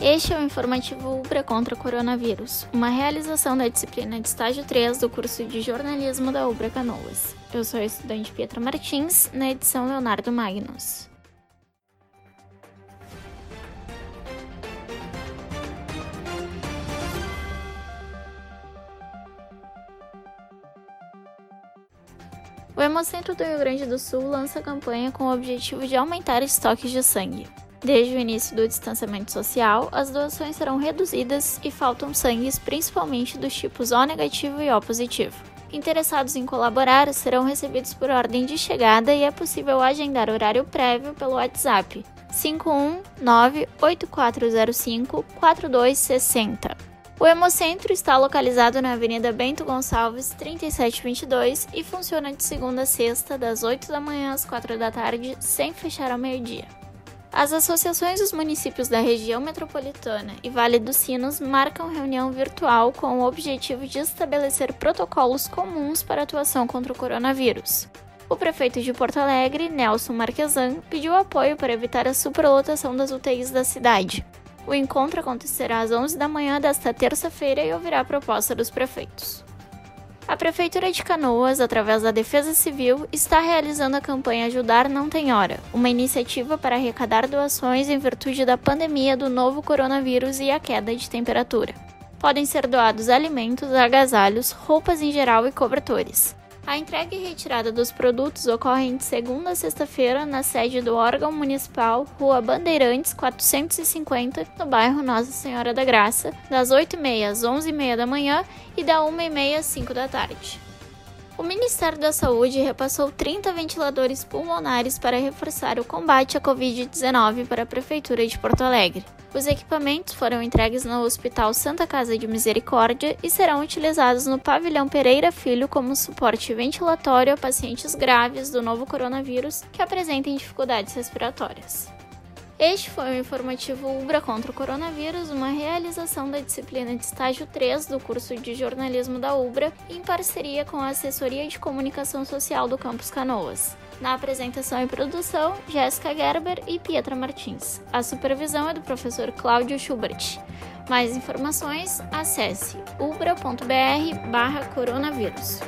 Este é o informativo Ubra contra o coronavírus, uma realização da disciplina de estágio 3 do curso de jornalismo da Ubra Canoas. Eu sou a estudante Pietra Martins, na edição Leonardo Magnus. O Hemocentro do Rio Grande do Sul lança campanha com o objetivo de aumentar estoques de sangue. Desde o início do distanciamento social, as doações serão reduzidas e faltam sangues principalmente dos tipos O negativo e O positivo. Interessados em colaborar serão recebidos por ordem de chegada e é possível agendar horário prévio pelo WhatsApp 51984054260. O Hemocentro está localizado na Avenida Bento Gonçalves, 3722 e funciona de segunda a sexta, das 8 da manhã às 4 da tarde, sem fechar ao meio-dia. As associações dos municípios da região metropolitana e Vale dos Sinos marcam reunião virtual com o objetivo de estabelecer protocolos comuns para atuação contra o coronavírus. O prefeito de Porto Alegre, Nelson Marquesan, pediu apoio para evitar a superlotação das UTIs da cidade. O encontro acontecerá às 11 da manhã desta terça-feira e ouvirá a proposta dos prefeitos. A Prefeitura de Canoas, através da Defesa Civil, está realizando a campanha Ajudar Não Tem Hora, uma iniciativa para arrecadar doações em virtude da pandemia do novo coronavírus e a queda de temperatura. Podem ser doados alimentos, agasalhos, roupas em geral e cobertores. A entrega e retirada dos produtos ocorrem de segunda a sexta-feira na sede do órgão municipal, Rua Bandeirantes 450, no bairro Nossa Senhora da Graça, das 8h30 às 11h30 da manhã e da 1h30 às 5 da tarde. O Ministério da Saúde repassou 30 ventiladores pulmonares para reforçar o combate à Covid-19 para a Prefeitura de Porto Alegre. Os equipamentos foram entregues no Hospital Santa Casa de Misericórdia e serão utilizados no Pavilhão Pereira Filho como suporte ventilatório a pacientes graves do novo coronavírus que apresentem dificuldades respiratórias. Este foi o informativo Ubra contra o coronavírus, uma realização da disciplina de estágio 3 do curso de jornalismo da Ubra, em parceria com a Assessoria de Comunicação Social do Campus Canoas. Na apresentação e produção, Jéssica Gerber e Pietra Martins. A supervisão é do professor Cláudio Schubert. Mais informações, acesse ubra.br/coronavírus.